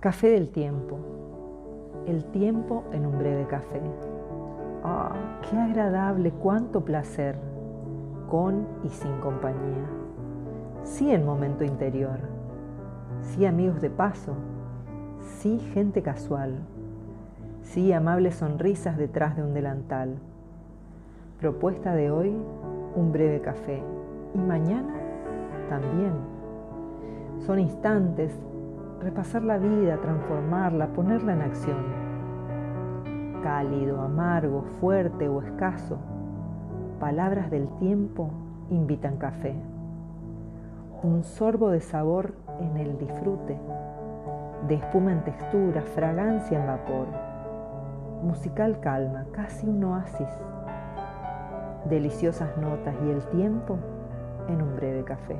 Café del tiempo. El tiempo en un breve café. Ah, qué agradable, cuánto placer, con y sin compañía. Sí en momento interior. Sí amigos de paso. Sí gente casual. Sí amables sonrisas detrás de un delantal. Propuesta de hoy, un breve café. Y mañana también. Son instantes repasar la vida, transformarla, ponerla en acción. Cálido, amargo, fuerte o escaso, palabras del tiempo invitan café. Un sorbo de sabor en el disfrute, de espuma en textura, fragancia en vapor, musical calma, casi un oasis, deliciosas notas y el tiempo en un breve café.